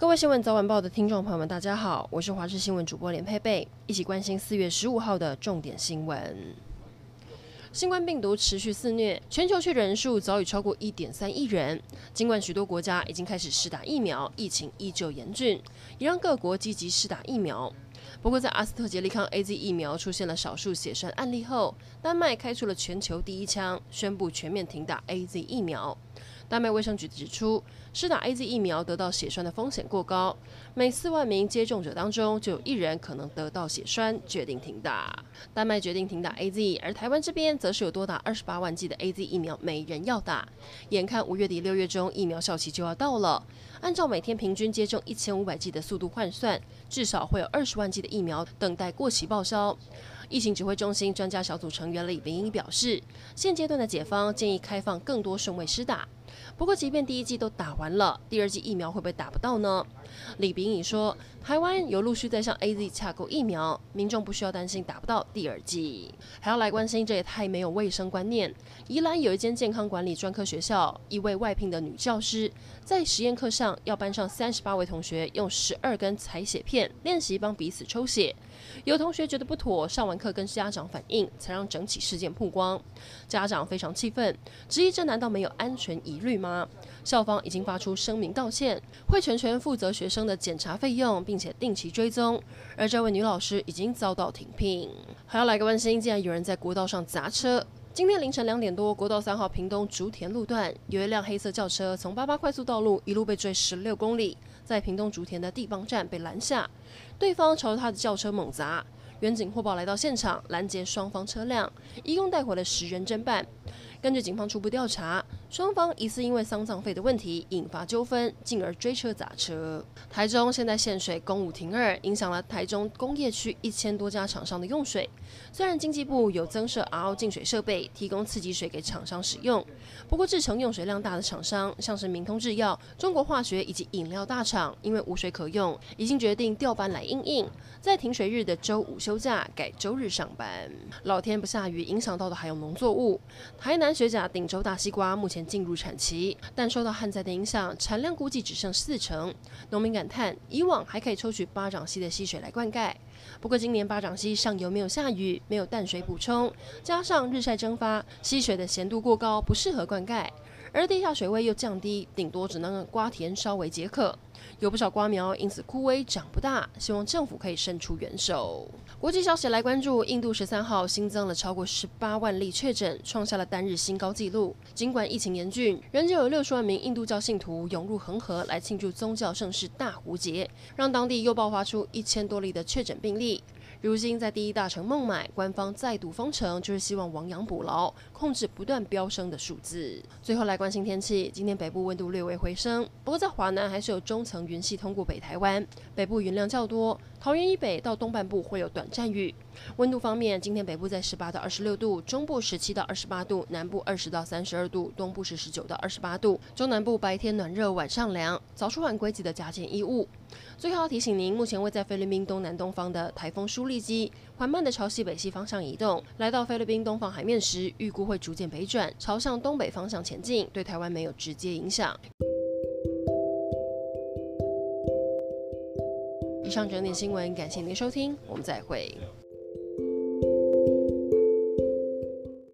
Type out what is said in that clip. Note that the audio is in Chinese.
各位新闻早晚报的听众朋友们，大家好，我是华视新闻主播连佩佩，一起关心四月十五号的重点新闻。新冠病毒持续肆虐，全球确诊人数早已超过一点三亿人。尽管许多国家已经开始试打疫苗，疫情依旧严峻，也让各国积极试打疫苗。不过，在阿斯特捷利康 AZ 疫苗出现了少数血栓案例后，丹麦开出了全球第一枪，宣布全面停打 AZ 疫苗。丹麦卫生局指出，施打 AZ 疫苗得到血栓的风险过高，每四万名接种者当中就有一人可能得到血栓，决定停打。丹麦决定停打 AZ，而台湾这边则是有多达二十八万剂的 AZ 疫苗没人要打。眼看五月底六月中疫苗效期就要到了，按照每天平均接种一千五百剂的速度换算，至少会有二十万剂的疫苗等待过期报销。疫情指挥中心专家小组成员李秉颖表示，现阶段的解方建议开放更多顺位施打。不过，即便第一剂都打完了，第二剂疫苗会不会打不到呢？李秉颖说，台湾有陆续在向 AZ 洽购疫苗，民众不需要担心打不到第二剂。还要来关心，这也太没有卫生观念。宜兰有一间健康管理专科学校，一位外聘的女教师在实验课上要班上三十八位同学用十二根采血片练习帮彼此抽血，有同学觉得不妥，上完课跟家长反映，才让整起事件曝光。家长非常气愤，质疑这难道没有安全疑虑吗？校方已经发出声明道歉，会全权负责学生的检查费用，并且定期追踪。而这位女老师已经遭到停聘。还要来个温馨，竟然有人在国道上砸车。今天凌晨两点多，国道三号屏东竹田路段，有一辆黑色轿车从八八快速道路一路被追十六公里，在屏东竹田的地方站被拦下，对方朝着他的轿车猛砸。远警获报来到现场，拦截双方车辆，一共带回了十人侦办。根据警方初步调查，双方疑似因为丧葬费的问题引发纠纷，进而追车砸车。台中现在限水，供五停二，影响了台中工业区一千多家厂商的用水。虽然经济部有增设 RO 净水设备，提供次级水给厂商使用，不过制成用水量大的厂商，像是明通制药、中国化学以及饮料大厂，因为无水可用，已经决定调班来应应，在停水日的周五休假，改周日上班。老天不下雨，影响到的还有农作物，台南。学甲顶洲大西瓜目前进入产期，但受到旱灾的影响，产量估计只剩四成。农民感叹，以往还可以抽取巴掌溪的溪水来灌溉，不过今年巴掌溪上游没有下雨，没有淡水补充，加上日晒蒸发，溪水的咸度过高，不适合灌溉。而地下水位又降低，顶多只能瓜田稍微解渴，有不少瓜苗因此枯萎长不大。希望政府可以伸出援手。国际消息来关注，印度十三号新增了超过十八万例确诊，创下了单日新高纪录。尽管疫情严峻，仍旧有六十万名印度教信徒涌入恒河来庆祝宗教盛事大壶节，让当地又爆发出一千多例的确诊病例。如今，在第一大城孟买，官方再度封城，就是希望亡羊补牢，控制不断飙升的数字。最后来关心天气，今天北部温度略微回升，不过在华南还是有中层云系通过北台湾，北部云量较多，桃园以北到东半部会有短暂雨。温度方面，今天北部在十八到二十六度，中部十七到二十八度，南部二十到三十二度，东部是十九到二十八度。中南部白天暖热，晚上凉，早出晚归记得加件衣物。最后要提醒您，目前位在菲律宾东南东方的台风舒利基缓慢的朝西北西方向移动，来到菲律宾东方海面时，预估会逐渐北转，朝向东北方向前进，对台湾没有直接影响。以上整点新闻，感谢您收听，我们再会。